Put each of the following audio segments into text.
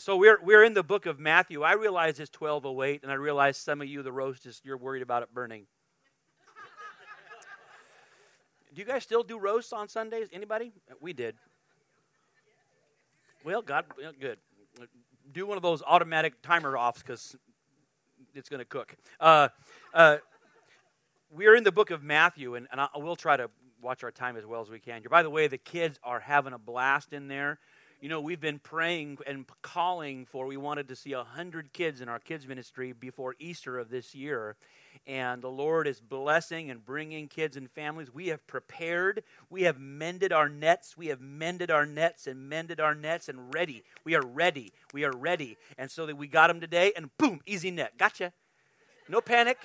So we're, we're in the book of Matthew. I realize it's 1208, and I realize some of you, the roast is, you're worried about it burning. do you guys still do roasts on Sundays? Anybody? We did. Well, God, good. Do one of those automatic timer offs because it's going to cook. Uh, uh, we're in the book of Matthew, and, and I, we'll try to watch our time as well as we can. By the way, the kids are having a blast in there you know, we've been praying and calling for, we wanted to see 100 kids in our kids' ministry before Easter of this year. And the Lord is blessing and bringing kids and families. We have prepared. We have mended our nets. We have mended our nets and mended our nets and ready. We are ready. We are ready. And so that we got them today, and boom, easy net. Gotcha. No panic.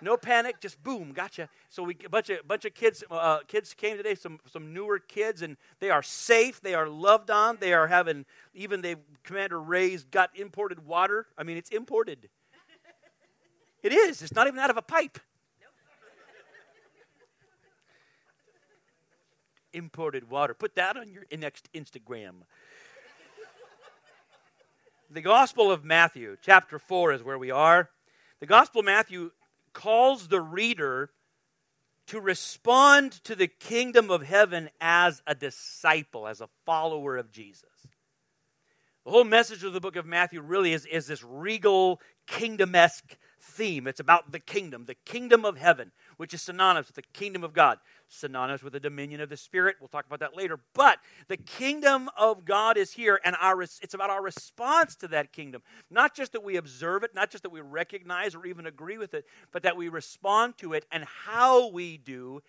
No panic, just boom, gotcha. So we a bunch of bunch of kids uh, kids came today, some some newer kids, and they are safe. They are loved on. They are having even they Commander Ray's got imported water. I mean, it's imported. It is. It's not even out of a pipe. Imported water. Put that on your next Instagram. the Gospel of Matthew, chapter 4, is where we are. The Gospel of Matthew calls the reader to respond to the kingdom of heaven as a disciple, as a follower of Jesus. The whole message of the book of Matthew really is, is this regal, kingdom esque theme. It's about the kingdom, the kingdom of heaven, which is synonymous with the kingdom of God, synonymous with the dominion of the Spirit. We'll talk about that later. But the kingdom of God is here, and our, it's about our response to that kingdom. Not just that we observe it, not just that we recognize or even agree with it, but that we respond to it, and how we do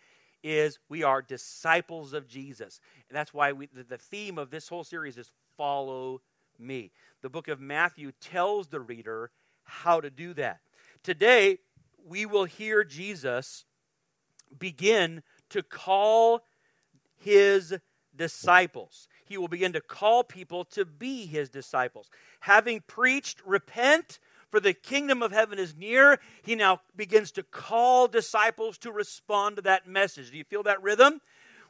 is we are disciples of Jesus. And that's why we, the, the theme of this whole series is follow me. The book of Matthew tells the reader how to do that. Today, we will hear Jesus begin to call his disciples. He will begin to call people to be his disciples. Having preached, repent, for the kingdom of heaven is near, he now begins to call disciples to respond to that message. Do you feel that rhythm?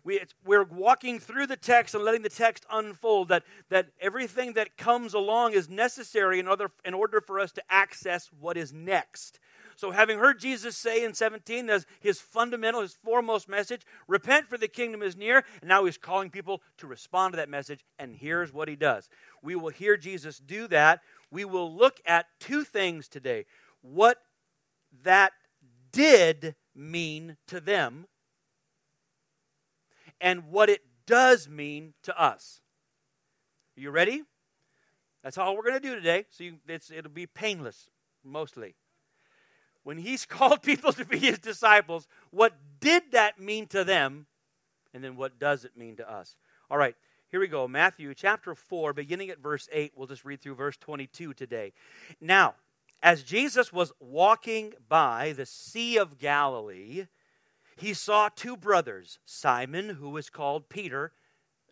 we, we're walking through the text and letting the text unfold, that, that everything that comes along is necessary in order, in order for us to access what is next. So, having heard Jesus say in 17, that's his fundamental, his foremost message repent, for the kingdom is near. And now he's calling people to respond to that message. And here's what he does we will hear Jesus do that. We will look at two things today what that did mean to them and what it does mean to us. Are you ready? That's all we're going to do today. So you, it'll be painless, mostly. When he's called people to be his disciples, what did that mean to them? And then what does it mean to us? All right, here we go. Matthew chapter 4, beginning at verse 8. We'll just read through verse 22 today. Now, as Jesus was walking by the Sea of Galilee, he saw two brothers, Simon, who was called Peter,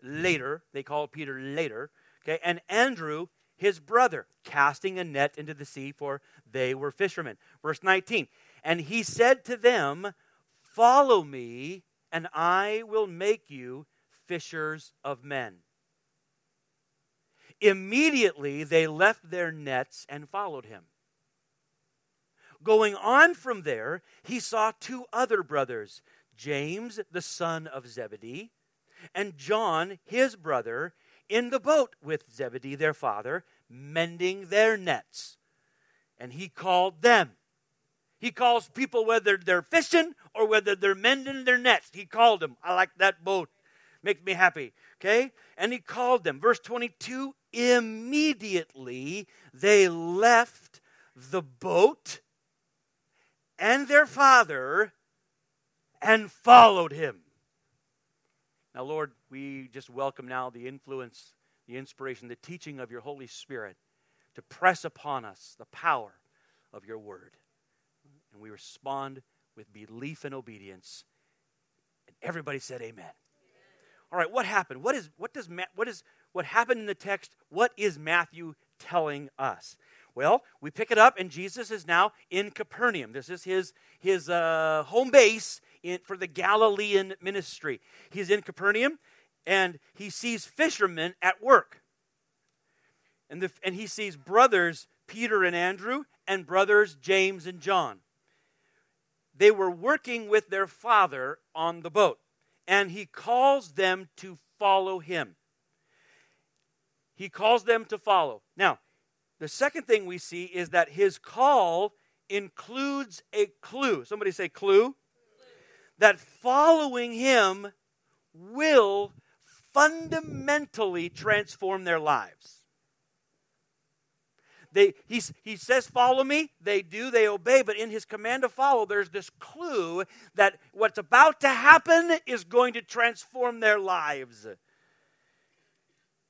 later, they called Peter later, okay, and Andrew, his brother, casting a net into the sea, for they were fishermen. Verse 19, and he said to them, Follow me, and I will make you fishers of men. Immediately they left their nets and followed him. Going on from there, he saw two other brothers, James, the son of Zebedee, and John, his brother, in the boat with Zebedee, their father, mending their nets. And he called them. He calls people whether they're fishing or whether they're mending their nets. He called them. I like that boat. Makes me happy. Okay? And he called them. Verse 22 immediately they left the boat and their father and followed him. Now, Lord, we just welcome now the influence, the inspiration, the teaching of your Holy Spirit to press upon us the power of your word. And we respond with belief and obedience. And everybody said amen. amen. All right, what happened? What is what does what is what happened in the text? What is Matthew telling us? Well, we pick it up, and Jesus is now in Capernaum. This is his, his uh, home base in, for the Galilean ministry. He's in Capernaum, and he sees fishermen at work. And, the, and he sees brothers Peter and Andrew and brothers James and John. They were working with their father on the boat, and he calls them to follow him. He calls them to follow. Now, the second thing we see is that his call includes a clue. Somebody say clue. That following him will fundamentally transform their lives. They, he, he says, Follow me. They do, they obey. But in his command to follow, there's this clue that what's about to happen is going to transform their lives.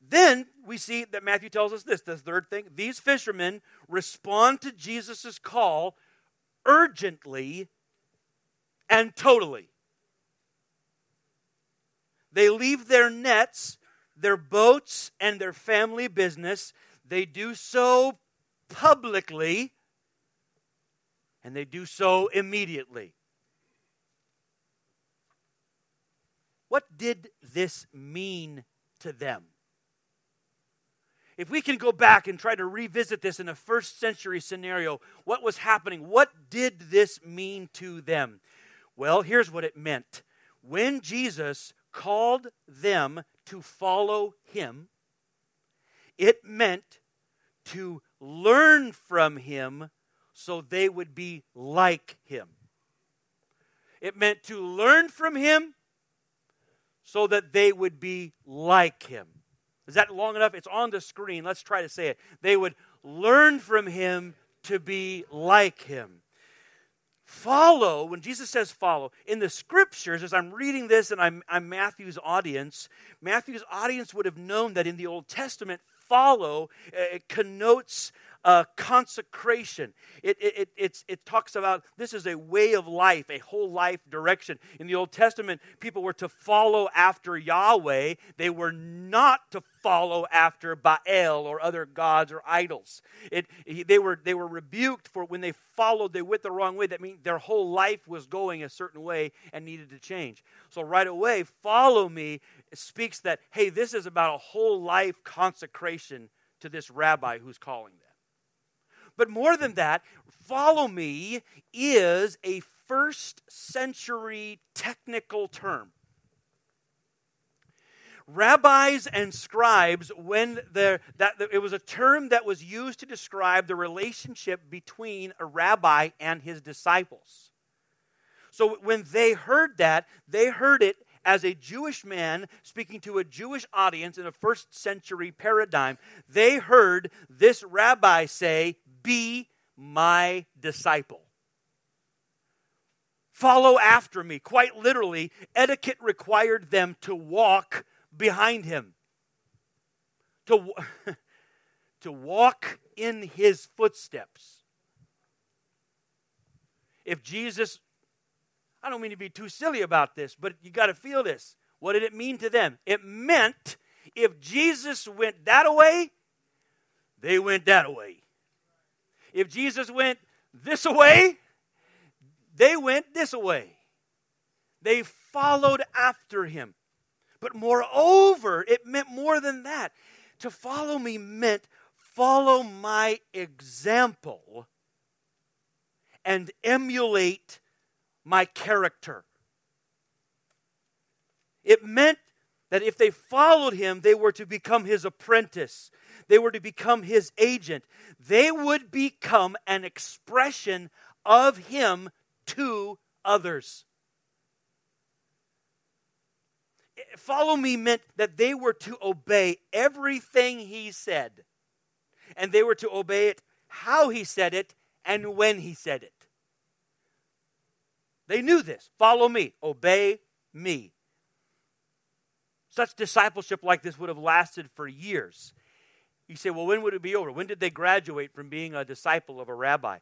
Then we see that Matthew tells us this the third thing. These fishermen respond to Jesus' call urgently and totally. They leave their nets, their boats, and their family business. They do so publicly, and they do so immediately. What did this mean to them? If we can go back and try to revisit this in a first century scenario, what was happening? What did this mean to them? Well, here's what it meant. When Jesus called them to follow him, it meant to learn from him so they would be like him. It meant to learn from him so that they would be like him. Is that long enough? It's on the screen. Let's try to say it. They would learn from him to be like him. Follow, when Jesus says follow, in the scriptures, as I'm reading this and I'm, I'm Matthew's audience, Matthew's audience would have known that in the Old Testament, follow uh, connotes uh, consecration. It, it, it, it talks about this is a way of life, a whole life direction. In the Old Testament, people were to follow after Yahweh, they were not to follow after Baal or other gods or idols. It, they, were, they were rebuked for when they followed, they went the wrong way. That means their whole life was going a certain way and needed to change. So, right away, follow me speaks that, hey, this is about a whole life consecration to this rabbi who's calling them. But more than that, follow me is a first century technical term. Rabbis and scribes, when the, that it was a term that was used to describe the relationship between a rabbi and his disciples. So when they heard that, they heard it as a Jewish man speaking to a Jewish audience in a first century paradigm. They heard this rabbi say, be my disciple. Follow after me. Quite literally, etiquette required them to walk behind him, to, to walk in his footsteps. If Jesus, I don't mean to be too silly about this, but you got to feel this. What did it mean to them? It meant if Jesus went that way, they went that way. If Jesus went this way, they went this way. They followed after him. But moreover, it meant more than that. To follow me meant follow my example and emulate my character. It meant that if they followed him, they were to become his apprentice they were to become his agent. They would become an expression of him to others. Follow me meant that they were to obey everything he said. And they were to obey it how he said it and when he said it. They knew this. Follow me, obey me. Such discipleship like this would have lasted for years. You say, well, when would it be over? When did they graduate from being a disciple of a rabbi?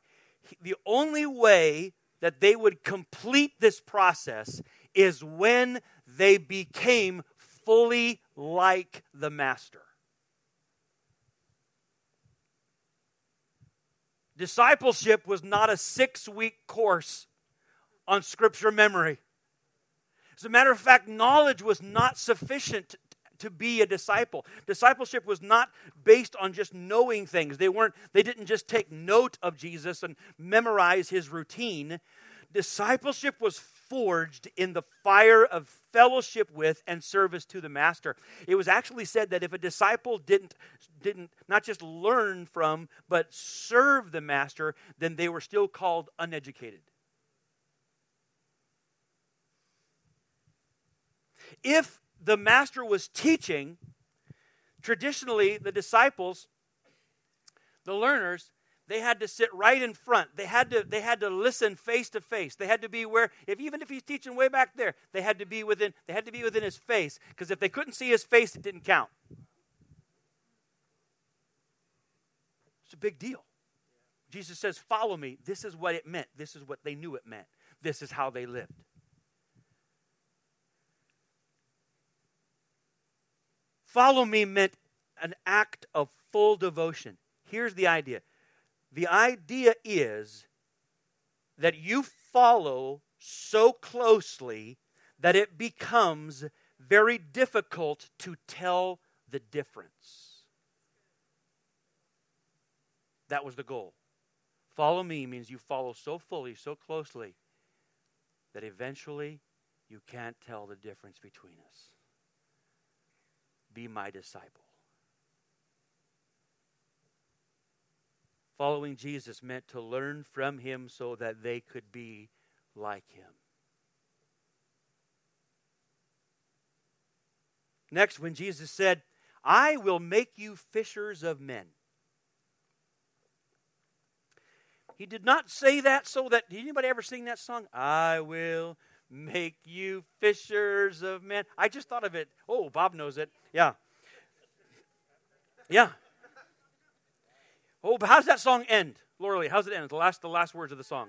The only way that they would complete this process is when they became fully like the master. Discipleship was not a six week course on scripture memory. As a matter of fact, knowledge was not sufficient to be a disciple. Discipleship was not based on just knowing things. They weren't they didn't just take note of Jesus and memorize his routine. Discipleship was forged in the fire of fellowship with and service to the master. It was actually said that if a disciple didn't didn't not just learn from but serve the master, then they were still called uneducated. If the master was teaching, traditionally the disciples, the learners, they had to sit right in front. They had to, they had to listen face to face. They had to be where, if even if he's teaching way back there, they had to be within, they had to be within his face. Because if they couldn't see his face, it didn't count. It's a big deal. Jesus says, Follow me. This is what it meant. This is what they knew it meant. This is how they lived. Follow me meant an act of full devotion. Here's the idea the idea is that you follow so closely that it becomes very difficult to tell the difference. That was the goal. Follow me means you follow so fully, so closely, that eventually you can't tell the difference between us. Be my disciple. Following Jesus meant to learn from him so that they could be like him. Next, when Jesus said, I will make you fishers of men. He did not say that so that. Did anybody ever sing that song? I will make you fishers of men. I just thought of it. Oh, Bob knows it. Yeah. Yeah. Oh, but how does that song end? Laura how does it end? The last, the last words of the song.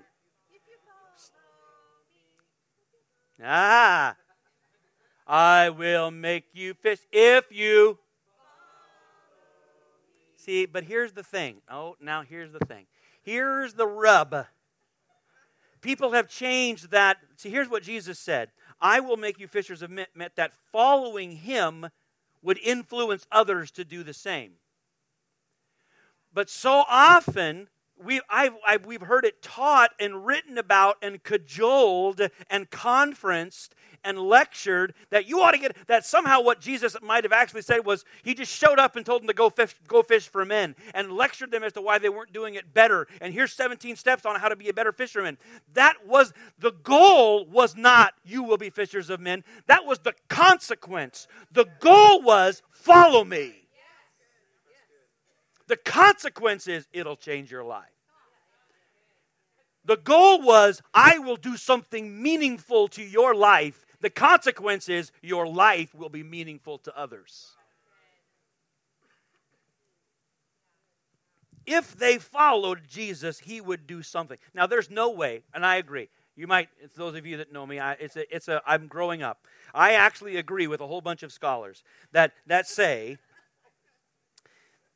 Ah. I will make you fish if you. See, but here's the thing. Oh, now here's the thing. Here's the rub. People have changed that. See, here's what Jesus said I will make you fishers of men, that following him would influence others to do the same. But so often, we, I've, I've, we've heard it taught and written about and cajoled and conferenced and lectured that you ought to get that somehow what Jesus might have actually said was he just showed up and told them to go fish, go fish for men and lectured them as to why they weren't doing it better. And here's 17 steps on how to be a better fisherman. That was the goal was not you will be fishers of men. That was the consequence. The goal was follow me. The consequence is it'll change your life. The goal was, I will do something meaningful to your life. The consequence is, your life will be meaningful to others. If they followed Jesus, he would do something. Now, there's no way, and I agree. You might, it's those of you that know me, I, it's a, it's a, I'm growing up. I actually agree with a whole bunch of scholars that, that say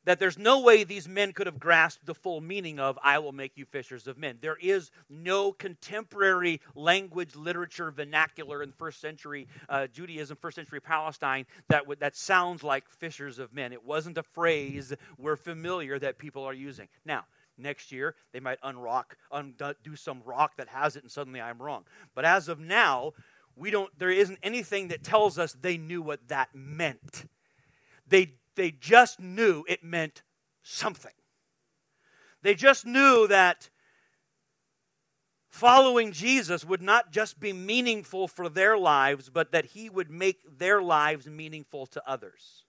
that there's no way these men could have grasped the full meaning of I will make you fishers of men. There is no contemporary language, literature, vernacular in first century uh, Judaism, first century Palestine that, that sounds like fishers of men. It wasn't a phrase we're familiar that people are using. Now, next year they might unrock, undo some rock that has it, and suddenly I'm wrong. But as of now, we don't, there isn't anything that tells us they knew what that meant. They they just knew it meant something. They just knew that following Jesus would not just be meaningful for their lives, but that he would make their lives meaningful to others.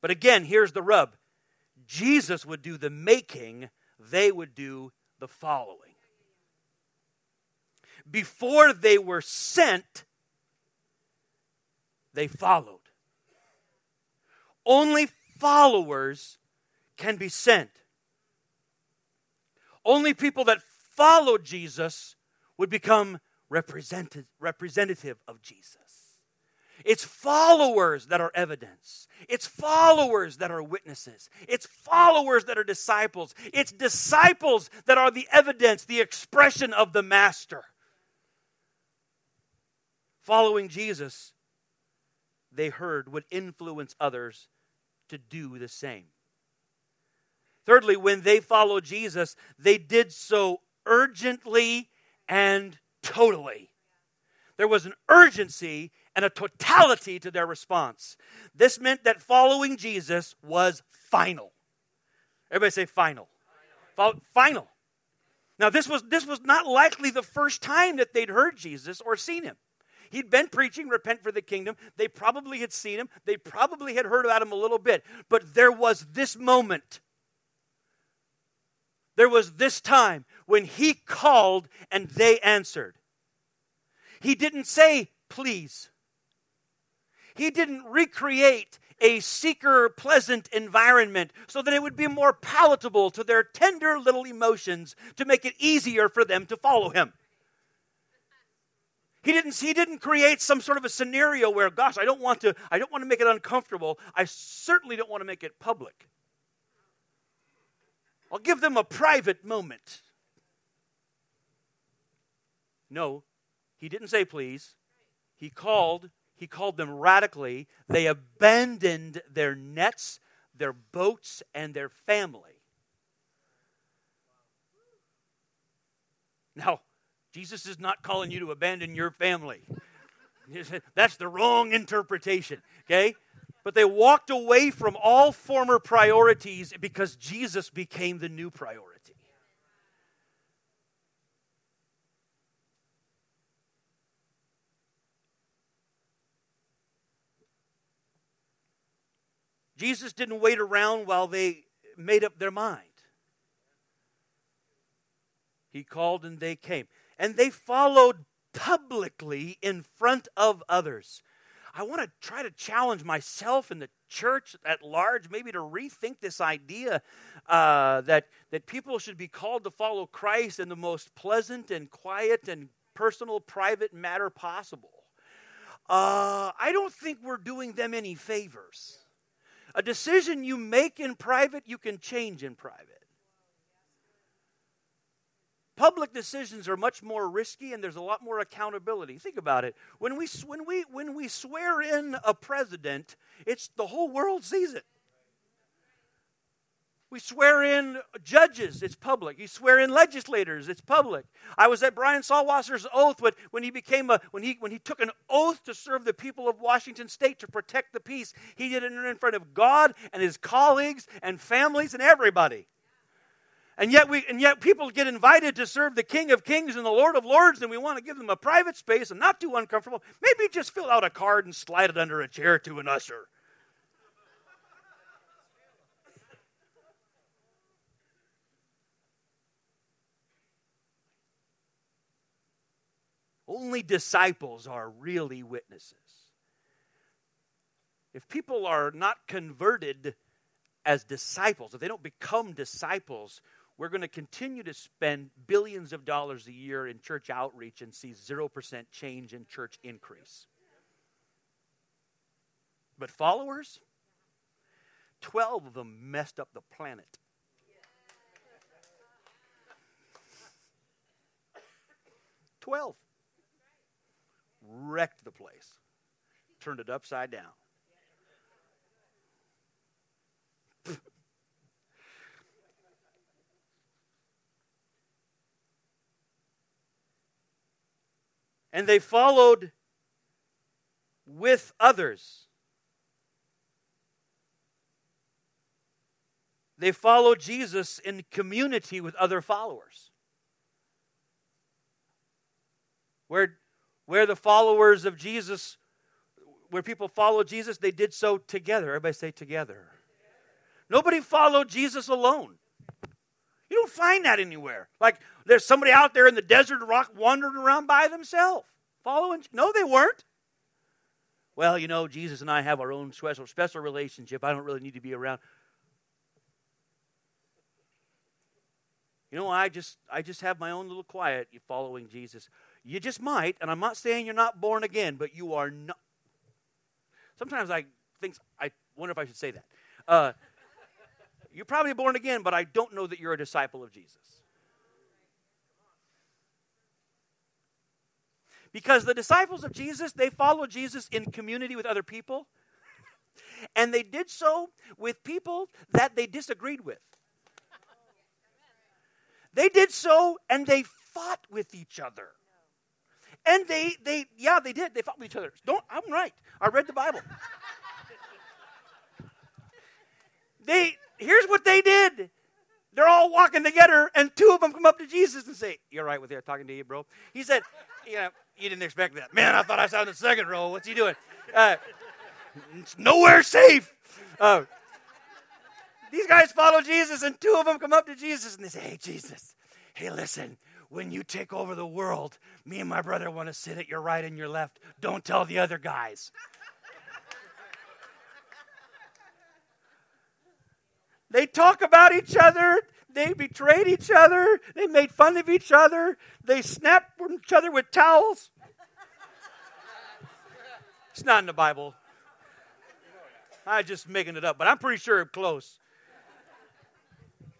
But again, here's the rub Jesus would do the making, they would do the following. Before they were sent, they followed. Only followers can be sent. Only people that follow Jesus would become representative of Jesus. It's followers that are evidence. It's followers that are witnesses. It's followers that are disciples. It's disciples that are the evidence, the expression of the Master. Following Jesus they heard would influence others to do the same. Thirdly, when they followed Jesus, they did so urgently and totally. There was an urgency and a totality to their response. This meant that following Jesus was final. Everybody say final. Final. final. Now this was this was not likely the first time that they'd heard Jesus or seen him. He'd been preaching repent for the kingdom. They probably had seen him. They probably had heard about him a little bit. But there was this moment. There was this time when he called and they answered. He didn't say, please. He didn't recreate a seeker pleasant environment so that it would be more palatable to their tender little emotions to make it easier for them to follow him. He didn't, he didn't create some sort of a scenario where, gosh, I don't want to, I don't want to make it uncomfortable. I certainly don't want to make it public. I'll give them a private moment. No, he didn't say please. He called, he called them radically. They abandoned their nets, their boats, and their family. Now, Jesus is not calling you to abandon your family. That's the wrong interpretation, okay? But they walked away from all former priorities because Jesus became the new priority. Jesus didn't wait around while they made up their mind. He called and they came and they followed publicly in front of others. I want to try to challenge myself and the church at large, maybe to rethink this idea uh, that, that people should be called to follow Christ in the most pleasant and quiet and personal, private matter possible. Uh, I don't think we're doing them any favors. A decision you make in private, you can change in private. Public decisions are much more risky and there's a lot more accountability. Think about it. When we, when we, when we swear in a president, it's the whole world sees it. We swear in judges, it's public. You swear in legislators, it's public. I was at Brian Salwasser's oath when, when he became a when he when he took an oath to serve the people of Washington State to protect the peace. He did it in front of God and his colleagues and families and everybody. And yet, we, and yet people get invited to serve the King of Kings and the Lord of Lords, and we want to give them a private space and not too uncomfortable. Maybe just fill out a card and slide it under a chair to an usher. Only disciples are really witnesses. If people are not converted as disciples, if they don't become disciples, we're going to continue to spend billions of dollars a year in church outreach and see 0% change in church increase. But followers, 12 of them messed up the planet. Twelve wrecked the place, turned it upside down. And they followed with others. They followed Jesus in community with other followers. Where, where the followers of Jesus, where people followed Jesus, they did so together. Everybody say together. Nobody followed Jesus alone. You don't find that anywhere. Like there's somebody out there in the desert rock wandering around by themselves, following. No, they weren't. Well, you know, Jesus and I have our own special special relationship. I don't really need to be around. You know, I just I just have my own little quiet you following Jesus. You just might, and I'm not saying you're not born again, but you are not. Sometimes I think I wonder if I should say that. Uh, you're probably born again, but I don't know that you're a disciple of Jesus. Because the disciples of Jesus, they followed Jesus in community with other people. And they did so with people that they disagreed with. They did so and they fought with each other. And they, they, yeah, they did. They fought with each other. Don't, I'm right. I read the Bible. they, here's what they did. They're all walking together, and two of them come up to Jesus and say, You're right with you, talking to you, bro. He said, You Yeah, you didn't expect that. Man, I thought I saw in the second row. What's he doing? Uh, it's nowhere safe. Uh, these guys follow Jesus, and two of them come up to Jesus and they say, Hey, Jesus, hey, listen, when you take over the world, me and my brother want to sit at your right and your left. Don't tell the other guys. They talk about each other. They betrayed each other. They made fun of each other. They snapped each other with towels. It's not in the Bible. I'm just making it up, but I'm pretty sure it's close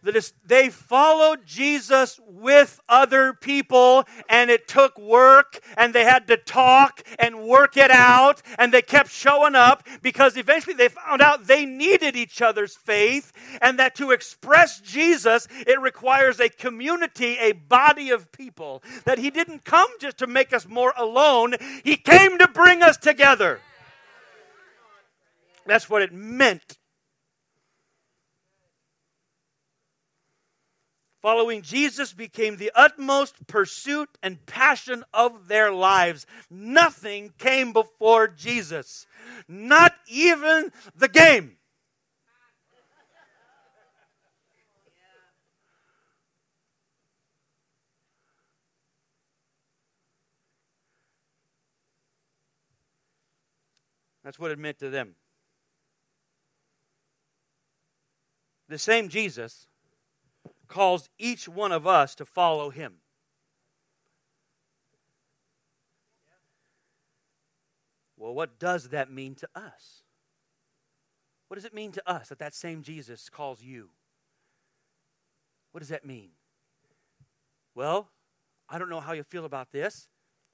that they followed Jesus with other people, and it took work, and they had to talk and work it out, and they kept showing up because eventually they found out they needed each other's faith, and that to express Jesus, it requires a community, a body of people. That He didn't come just to make us more alone, He came to bring us together. That's what it meant Following Jesus became the utmost pursuit and passion of their lives. Nothing came before Jesus, not even the game. That's what it meant to them. The same Jesus calls each one of us to follow him. Well, what does that mean to us? What does it mean to us that that same Jesus calls you? What does that mean? Well, I don't know how you feel about this,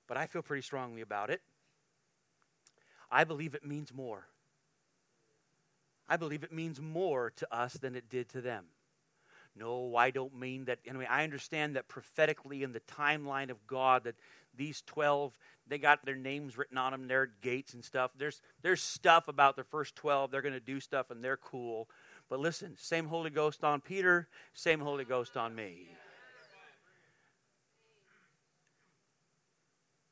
but I feel pretty strongly about it. I believe it means more. I believe it means more to us than it did to them. No, I don't mean that. Anyway, I understand that prophetically in the timeline of God that these 12, they got their names written on them, their gates and stuff. There's, there's stuff about the first 12. They're going to do stuff and they're cool. But listen, same Holy Ghost on Peter, same Holy Ghost on me.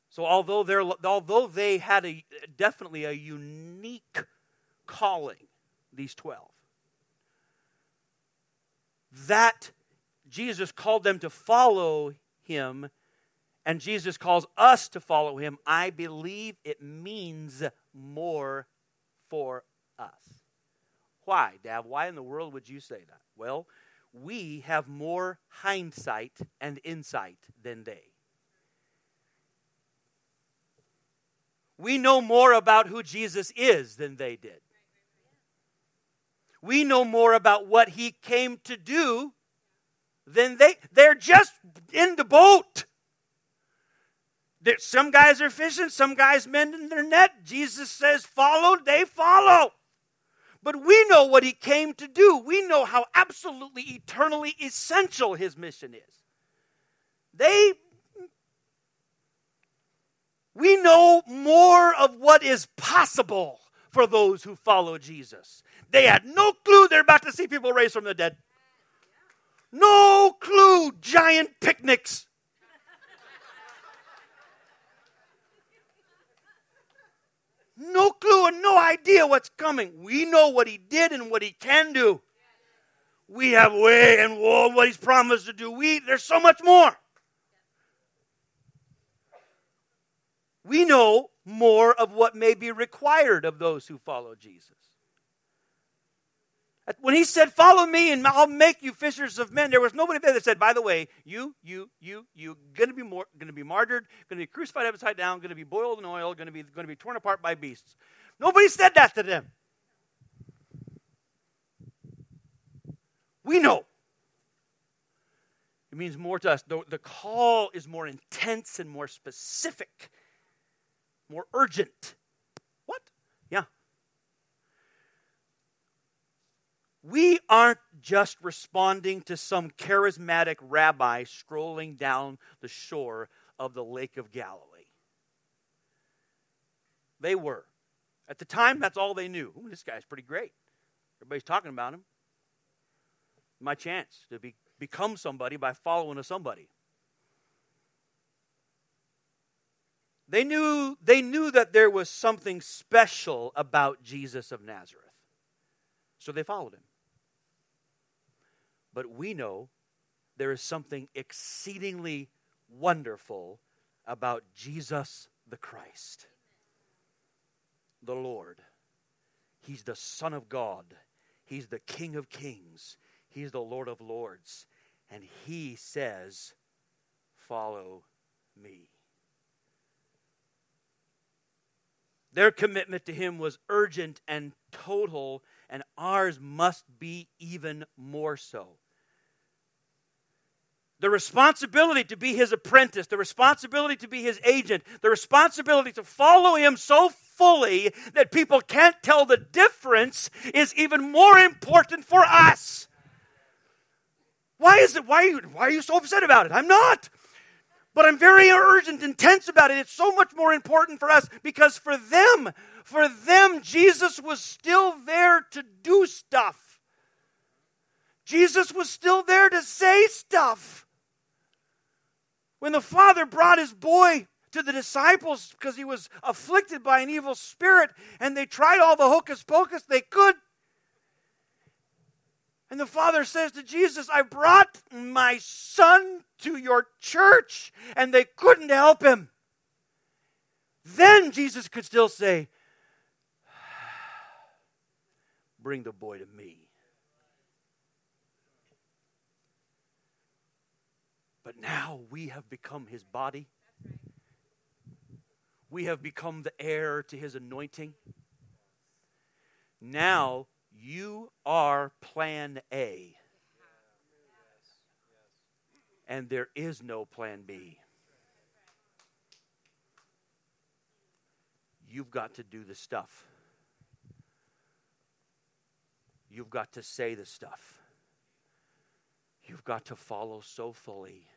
So although they're although they had a definitely a unique calling, these 12 that Jesus called them to follow him, and Jesus calls us to follow him, I believe it means more for us. Why, Dad? Why in the world would you say that? Well, we have more hindsight and insight than they. We know more about who Jesus is than they did we know more about what he came to do than they. They're just in the boat. some guys are fishing, some guys mending their net. Jesus says, follow, they follow. But we know what he came to do. We know how absolutely eternally essential his mission is. They we know more of what is possible for those who follow Jesus. They had no clue they're about to see people raised from the dead. No clue, giant picnics. No clue and no idea what's coming. We know what he did and what he can do. We have way and what he's promised to do. We there's so much more. We know more of what may be required of those who follow Jesus. When he said, Follow me and I'll make you fishers of men, there was nobody there that said, By the way, you, you, you, you, gonna be more, gonna be martyred, gonna be crucified upside down, gonna be boiled in oil, gonna be, gonna be torn apart by beasts. Nobody said that to them. We know. It means more to us. The, the call is more intense and more specific more urgent. What? Yeah. We aren't just responding to some charismatic rabbi strolling down the shore of the Lake of Galilee. They were. At the time, that's all they knew. Ooh, this guy's pretty great. Everybody's talking about him. My chance to be, become somebody by following a somebody. They knew, they knew that there was something special about Jesus of Nazareth. So they followed him. But we know there is something exceedingly wonderful about Jesus the Christ, the Lord. He's the Son of God, He's the King of Kings, He's the Lord of Lords. And He says, Follow me. Their commitment to Him was urgent and total, and ours must be even more so. The responsibility to be His apprentice, the responsibility to be His agent, the responsibility to follow Him so fully that people can't tell the difference is even more important for us. Why is it? Why are you, why are you so upset about it? I'm not. But I'm very urgent, intense about it. It's so much more important for us because for them, for them, Jesus was still there to do stuff. Jesus was still there to say stuff. When the father brought his boy to the disciples because he was afflicted by an evil spirit and they tried all the hocus pocus they could, and the father says to Jesus, I brought my son to your church, and they couldn't help him. Then Jesus could still say, Bring the boy to me. But now we have become his body. We have become the heir to his anointing. Now you are plan A. And there is no plan B. You've got to do the stuff. You've got to say the stuff. You've got to follow so fully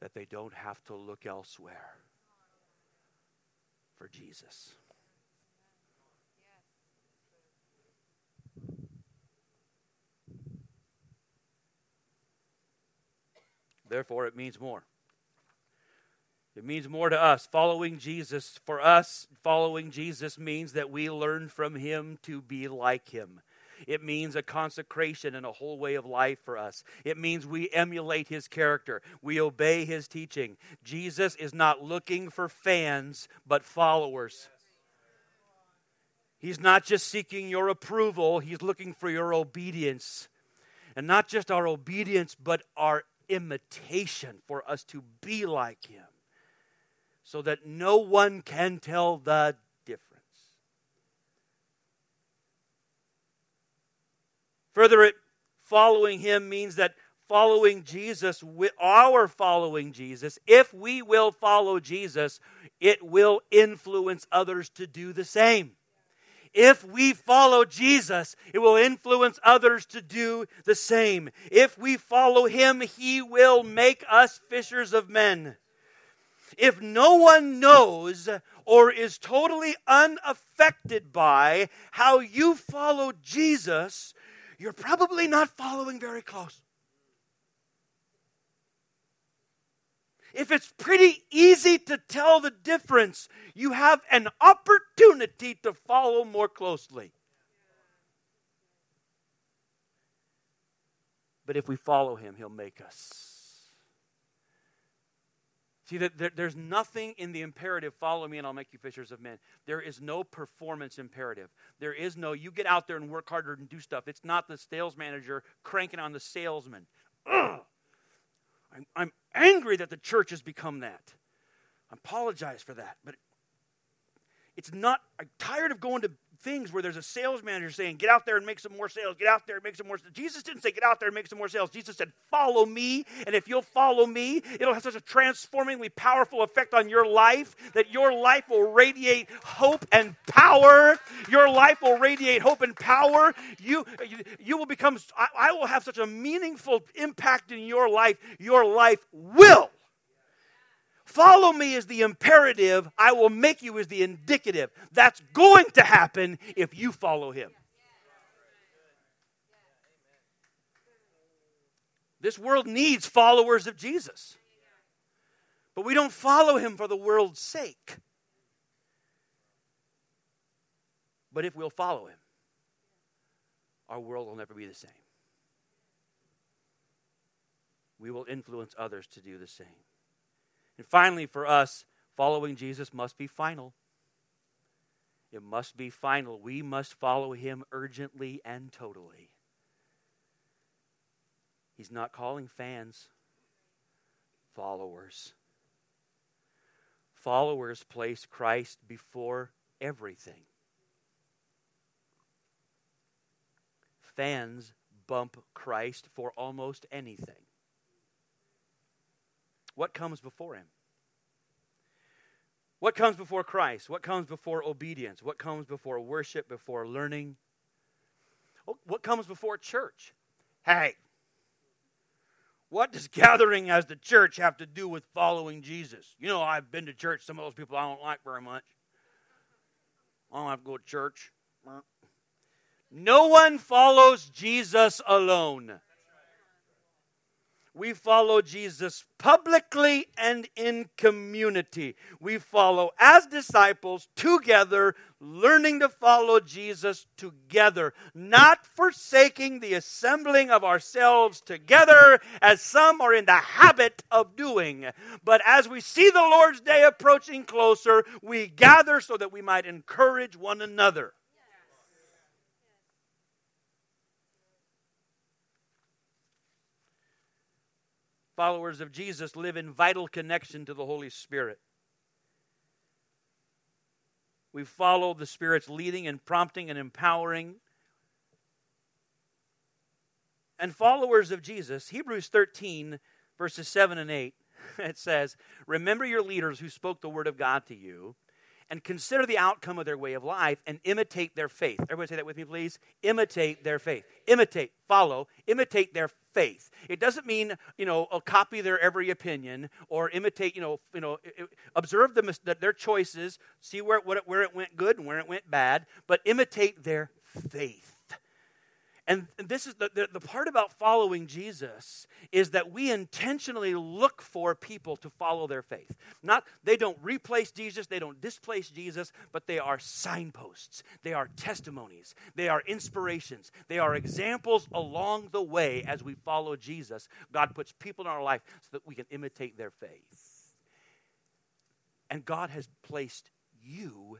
that they don't have to look elsewhere for Jesus. Therefore, it means more. It means more to us. Following Jesus, for us, following Jesus means that we learn from him to be like him. It means a consecration and a whole way of life for us. It means we emulate his character, we obey his teaching. Jesus is not looking for fans, but followers. He's not just seeking your approval, he's looking for your obedience. And not just our obedience, but our imitation for us to be like him so that no one can tell the difference. Further, it following him means that following Jesus, our following Jesus, if we will follow Jesus, it will influence others to do the same. If we follow Jesus, it will influence others to do the same. If we follow him, he will make us fishers of men. If no one knows or is totally unaffected by how you follow Jesus, you're probably not following very close. if it's pretty easy to tell the difference, you have an opportunity to follow more closely. But if we follow him, he'll make us. See, that there's nothing in the imperative, follow me and I'll make you fishers of men. There is no performance imperative. There is no, you get out there and work harder and do stuff. It's not the sales manager cranking on the salesman. Ugh. I'm, I'm angry that the church has become that. I apologize for that. But it's not, I'm tired of going to things where there's a sales manager saying, Get out there and make some more sales. Get out there and make some more sales. Jesus didn't say, Get out there and make some more sales. Jesus said, Follow me. And if you'll follow me, it'll have such a transformingly powerful effect on your life that your life will radiate hope and power. Your life will radiate hope and power. You, you, you will become, I, I will have such a meaningful impact in your life. Your life will Follow me is the imperative. I will make you is the indicative. That's going to happen if you follow him. This world needs followers of Jesus. But we don't follow him for the world's sake. But if we'll follow him, our world will never be the same. We will influence others to do the same. And finally, for us, following Jesus must be final. It must be final. We must follow him urgently and totally. He's not calling fans, followers. Followers place Christ before everything. Fans bump Christ for almost anything. What comes before him? What comes before Christ? What comes before obedience? What comes before worship, before learning? Oh, what comes before church? Hey, what does gathering as the church have to do with following Jesus? You know, I've been to church. Some of those people I don't like very much. I don't have to go to church. No one follows Jesus alone we follow Jesus publicly and in community. We follow as disciples together, learning to follow Jesus together, not forsaking the assembling of ourselves together as some are in the habit of doing. But as we see the Lord's day approaching closer, we gather so that we might encourage one another. Followers of Jesus live in vital connection to the Holy Spirit. We follow the Spirit's leading and prompting and empowering. And followers of Jesus, Hebrews 13, verses 7 and 8, it says, Remember your leaders who spoke the word of God to you and consider the outcome of their way of life and imitate their faith. Everybody say that with me, please. Imitate their faith. Imitate, follow, imitate their faith. It doesn't mean, you know, uh, copy their every opinion or imitate, you know, you know, observe them, their choices, see where, where it went good and where it went bad, but imitate their faith. And this is the, the, the, part about following Jesus is that we intentionally look for people to follow their faith. Not they don't replace Jesus, they don't displace Jesus, but they are signposts. They are testimonies. They are inspirations. They are examples along the way as we follow Jesus. God puts people in our life so that we can imitate their faith. And God has placed you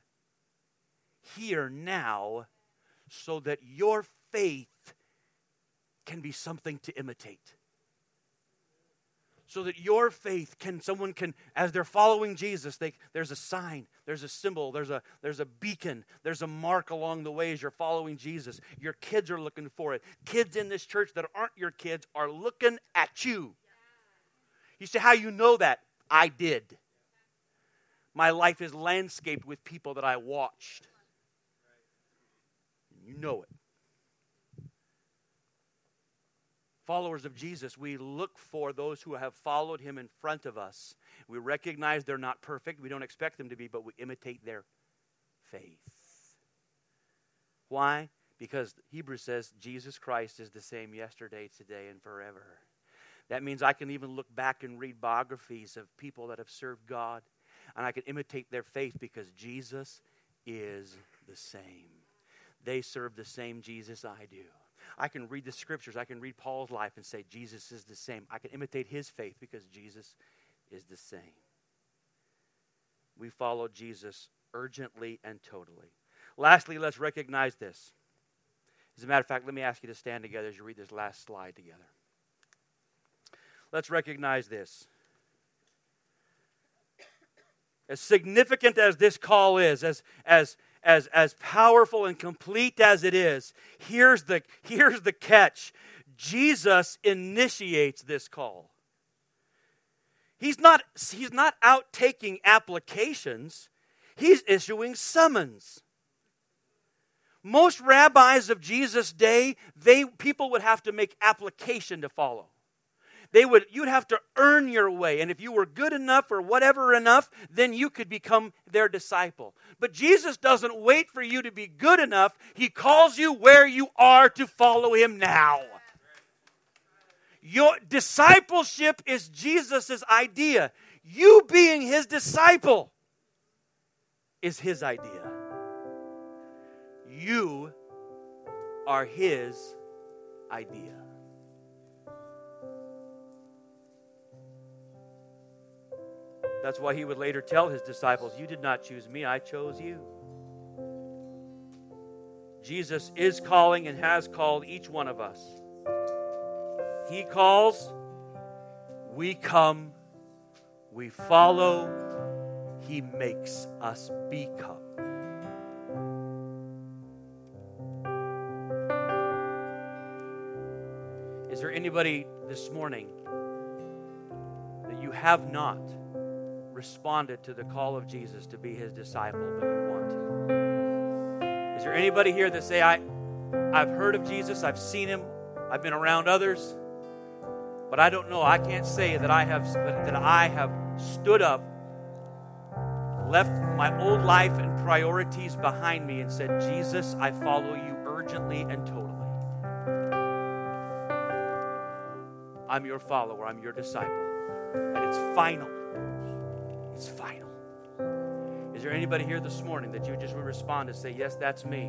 here now so that your faith can be something to imitate. So that your faith can, someone can, as they're following Jesus, they, there's a sign, there's a symbol, there's a, there's a beacon, there's a mark along the way as you're following Jesus. Your kids are looking for it. Kids in this church that aren't your kids are looking at you. You say, How you know that? I did. My life is landscaped with people that I watched. You know it. Followers of Jesus, we look for those who have followed him in front of us. We recognize they're not perfect. We don't expect them to be, but we imitate their faith. Why? Because Hebrews says Jesus Christ is the same yesterday, today, and forever. That means I can even look back and read biographies of people that have served God, and I can imitate their faith because Jesus is the same. They serve the same Jesus I do. I can read the scriptures. I can read Paul's life and say, Jesus is the same. I can imitate his faith because Jesus is the same. We follow Jesus urgently and totally. Lastly, let's recognize this. As a matter of fact, let me ask you to stand together as you read this last slide together. Let's recognize this. As significant as this call is, as, as, as, as powerful and complete as it is, here's the, here's the catch Jesus initiates this call. He's not, he's not out taking applications, he's issuing summons. Most rabbis of Jesus' day, they, people would have to make application to follow they would you'd have to earn your way. And if you were good enough or whatever enough then you could become their disciple. But jesus doesn't wait for you to be good enough. He calls you where you are to follow him now. Your discipleship is jesus' idea. You being his disciple is his idea. You are his idea That's why he would later tell his disciples, You did not choose me, I chose you. Jesus is calling and has called each one of us. He calls, we come, we follow, He makes us become. Is there anybody this morning that you have not? Responded to the call of Jesus to be his disciple, but you want to. Is there anybody here that say, I, I've heard of Jesus, I've seen him, I've been around others, but I don't know. I can't say that I have that I have stood up, left my old life and priorities behind me, and said, Jesus, I follow you urgently and totally. I'm your follower, I'm your disciple. And it's final. It's final. Is there anybody here this morning that you just would respond and say, Yes, that's me?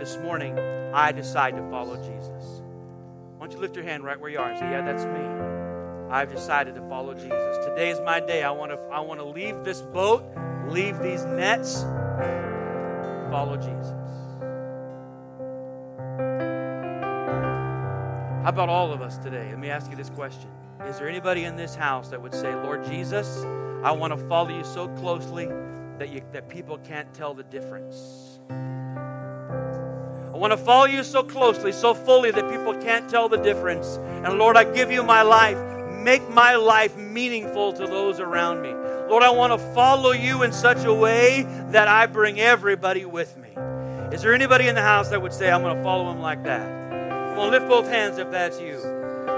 This morning, I decide to follow Jesus. Why don't you lift your hand right where you are and say, Yeah, that's me. I've decided to follow Jesus. Today is my day. I want to, I want to leave this boat, leave these nets, follow Jesus. How about all of us today? Let me ask you this question Is there anybody in this house that would say, Lord Jesus, I want to follow you so closely that, you, that people can't tell the difference. I want to follow you so closely, so fully that people can't tell the difference. And Lord, I give you my life. Make my life meaningful to those around me. Lord, I want to follow you in such a way that I bring everybody with me. Is there anybody in the house that would say, I'm going to follow him like that? Come lift both hands if that's you.